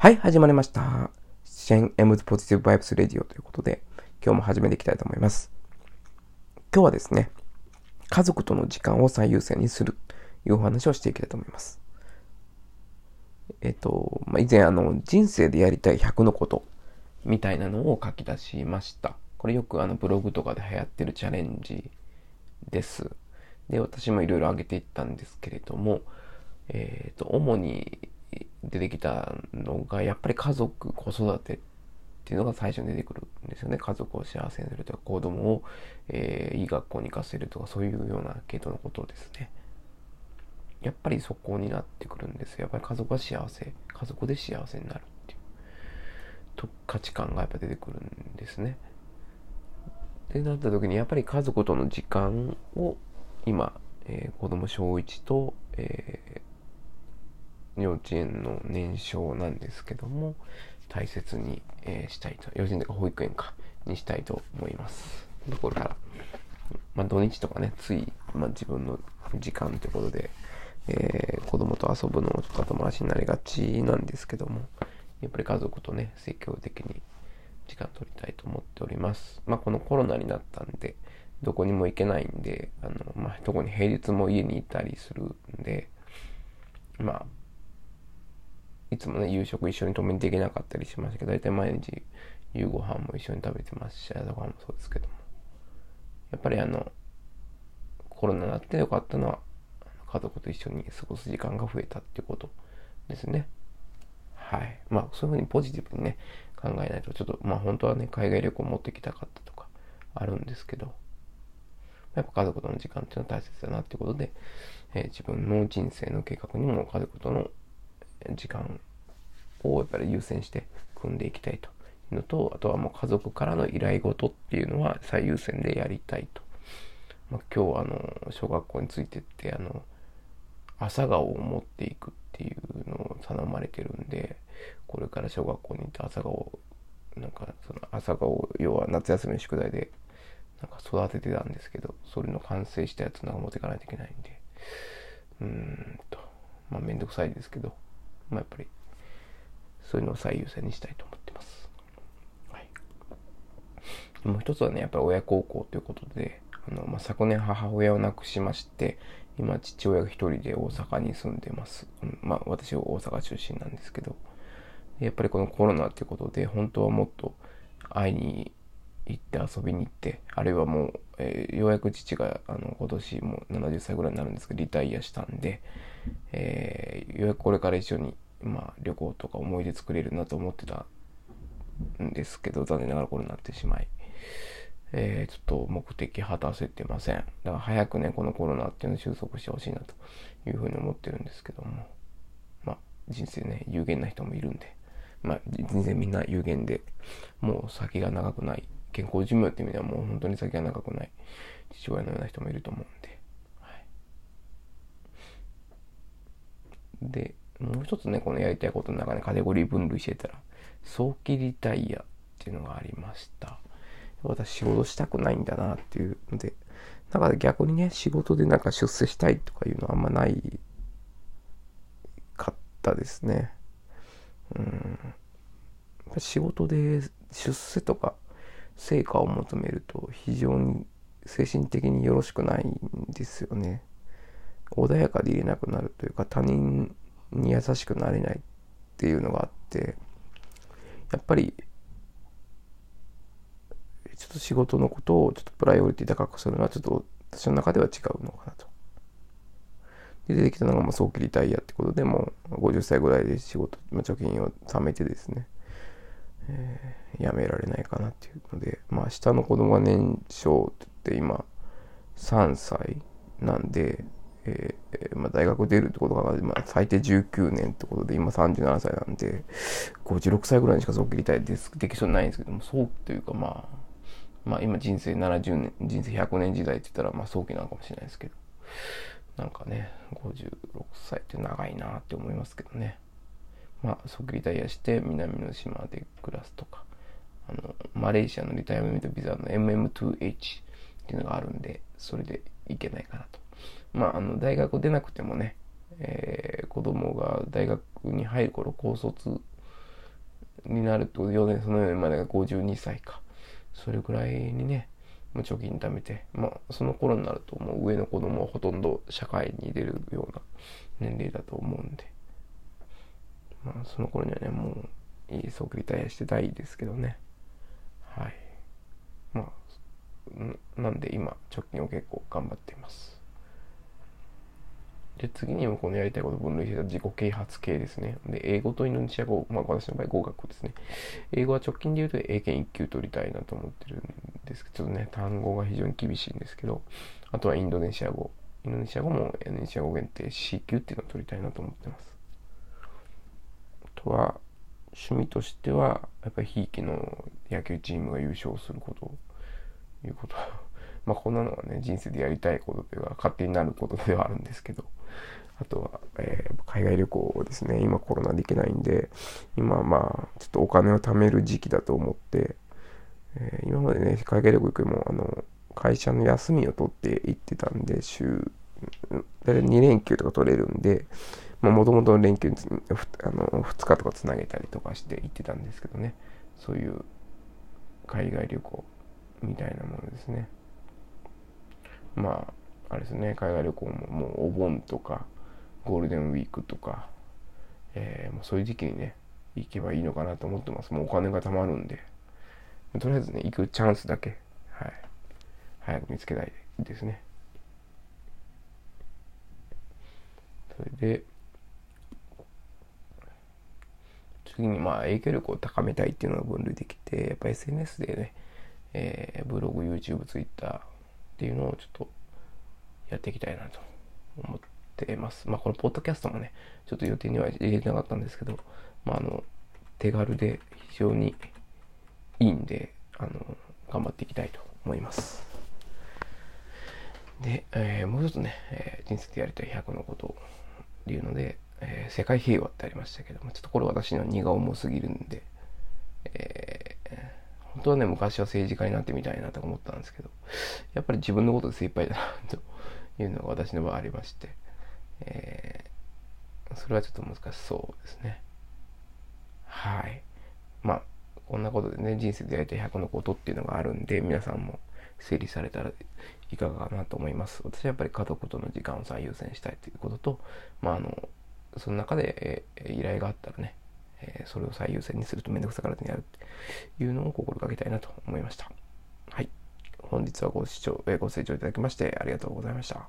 はい、始まりました。 Shen M's Positive Vibes Radio ということで、今日も始めていきたいと思います。今日はですね、家族との時間を最優先にするというお話をしていきたいと思います。えっと、まあ、以前、あの、人生でやりたい100のことみたいなのを書き出しました。これよくあのブログとかで流行ってるチャレンジです。で、私もいろいろ上げていったんですけれども、えっ、と、主に出てきたのが、やっぱり家族、子育てっていうのが最初に出てくるんですよね。家族を幸せにするとか、子供を、えーいい学校に行かせるとか、そういうような系統のことですね。やっぱりそこになってくるんですよ。やっぱり家族は幸せ、家族で幸せになるっていうと価値観がやっぱ出てくるんですね。ってなった時にやっぱり家族との時間を今、えー子供小1と、えー幼稚園の年少なんですけども大切に、えーしたいと幼稚園とか保育園かにしたいと思いますでこれから、まあ、土日とかねつい、まあ、自分の時間ということで、えー子供と遊ぶのをちょっと後回しになりがちなんですけどもやっぱり家族とね積極的に時間取りたいと思っております。まあ、このコロナになったんで、どこにも行けないんで、あの、まあ、特に平日も家にいたりするんで、まあ、つもね、夕食一緒に止めにできなかったりしましたけど、大体毎日夕ご飯も一緒に食べてますし、朝ご飯もそうですけども。やっぱりあの、コロナになってよかったのは、家族と一緒に過ごす時間が増えたっていうことですね。はい。まあ、そういうふうにポジティブにね、考えないと、ちょっと、まあ、本当はね、海外旅行持ってきたかったとか、あるんですけど、やっぱ家族との時間っていうのは大切だなってことで、えー自分の人生の計画にも家族との時間をやっぱり優先して組んでいきたいというのと、あとはもう家族からの依頼事っていうのは最優先でやりたいと。まあ、今日あの、小学校についてって、あの、朝顔を持っていくっていうのを頼まれてるんで、これから小学校に行って朝顔、なんかその朝顔、要は夏休みの宿題で、なんか育ててたんですけど、それの完成したやつなんか持っていかないといけないんで、うーんと、まあめんどくさいですけど、まあやっぱり、そういうのを最優先にしたいと思ってます。はい。もう一つはね、やっぱり親孝行ということで、あの、まあ、昨年母親を亡くしまして、今父親が一人で大阪に住んでます。まあ私は大阪出身なんですけど、やっぱりこのコロナっていうことで、本当はもっと会いに行って遊びに行って、あるいはもう、えーようやく父があの今年もう70歳ぐらいになるんですけど、リタイアしたんで、えーようやくこれから一緒に、まあ、旅行とか思い出作れるなと思ってたんですけど、残念ながらこれになってしまい、えーちょっと目的果たせてません。だから早くね、このコロナっていうのを収束してほしいなというふうに思ってるんですけども、まあ、人生ね、有限な人もいるんで、まあ、人生みんな有限で、もう先が長くない、健康寿命っていう意味ではもう本当に先が長くない。父親のような人もいると思うんで、で、もう一つね、このやりたいことの中でカテゴリー分類してたら、早期リタイアっていうのがありました。私仕事したくないんだなっていうので、だから逆にね、仕事でなんか出世したいとかいうのはあんまないかったですね。うん。仕事で出世とか成果を求めると非常に精神的によろしくないんですよね。穏やかでいれなくなるというか他人に優しくなれないっていうのがあってやっぱりちょっと仕事のことをちょっとプライオリティ高くするのはちょっと私の中では違うのかなと。で出てきたのがまあ早期リタイアってことでもう50歳ぐらいで仕事、まあ、貯金を貯めてですね、えーやめられないかなっていうのでまあ下の子供が年少って言って今3歳なんで、えーまあ、大学出るってことが、まあ、最低19年ってことで今37歳なんで56歳ぐらいにしか早期リタイアできそうにないんですけども早期というかまあまあ今人生70年人生100年時代って言ったらまあ早期なのかもしれないですけど。なんかね56歳って長いなって思いますけどね。まあ早期リタイアして南の島で暮らすとか。あのマレーシアのリタイアメントビザの MM2H っていうのがあるんでそれでいけないかなと。まああの大学出なくてもね、えー子供が大学に入る頃高卒になると、4年、その4年までが52歳か。それぐらいにね、貯金貯めて、まあ、その頃になると、もう上の子供はほとんど社会に出るような年齢だと思うんで、まあ、その頃にはね、もう、いい早期リタイアしてたいですけどね。はい。まあ、なんで今、貯金を結構頑張っています。で、次にもこのやりたいこと分類してた自己啓発系ですね。で、英語とインドネシア語、まあ私の場合語学ですね。英語は直近で言うと英検1級取りたいなと思ってるんですけど、ちょっとね、単語が非常に厳しいんですけど、あとはインドネシア語。インドネシア語もインドネシア語限定 C 級っていうのを取りたいなと思ってます。あとは、趣味としては、やっぱりひいきの野球チームが優勝すること、いうこと。まあこんなのはね、人生でやりたいことというか、勝手になることではあるんですけど、あとは、えー、海外旅行ですね。今コロナできないんで、今まあ、ちょっとお金を貯める時期だと思って、えー、今までね、海外旅行行くよりも、あの、会社の休みを取って行ってたんで、週、だいたい2連休とか取れるんで、もともとの連休にあの2日とかつなげたりとかして行ってたんですけどね、そういう海外旅行みたいなものですね。まあ、あれですね、海外旅行ももうお盆とか、ゴールデンウィークとか、えー、もうそういう時期にね、行けばいいのかなと思ってます。もうお金が貯まるんで。とりあえずね、行くチャンスだけ、はい。早く見つけたいですね。それで、次にまあ影響力を高めたいっていうのが分類できて、やっぱ SNS でね、えー、ブログ、YouTube、Twitter っていうのをちょっとやっていきたいなと思ってます。まあこのポッドキャストもね、ちょっと予定には入れてなかったんですけど、まああの、手軽で非常にいいんで、あの、頑張っていきたいと思います。で、えー、もう一つね、えー、人生でやりたい100のことっていうので、えー、世界平和ってありましたけども、ちょっとこれ私には荷が重すぎるんで、え本当はね、昔は政治家になってみたいなと思ったんですけど、やっぱり自分のことで精一杯だな、というのが私の場合ありまして、えー、それはちょっと難しそうですね。はい。まあ、こんなことでね、人生でやりたい100のことっていうのがあるんで、皆さんも整理されたらいかがかなと思います。私はやっぱり家族との時間を最優先したいということと、まあ、あの、その中で、えー、依頼があったらね、えー、それを最優先にするとめんどくさからずにやるっていうのを心がけたいなと思いました。はい。本日はご視聴、えー、ご清聴いただきましてありがとうございました。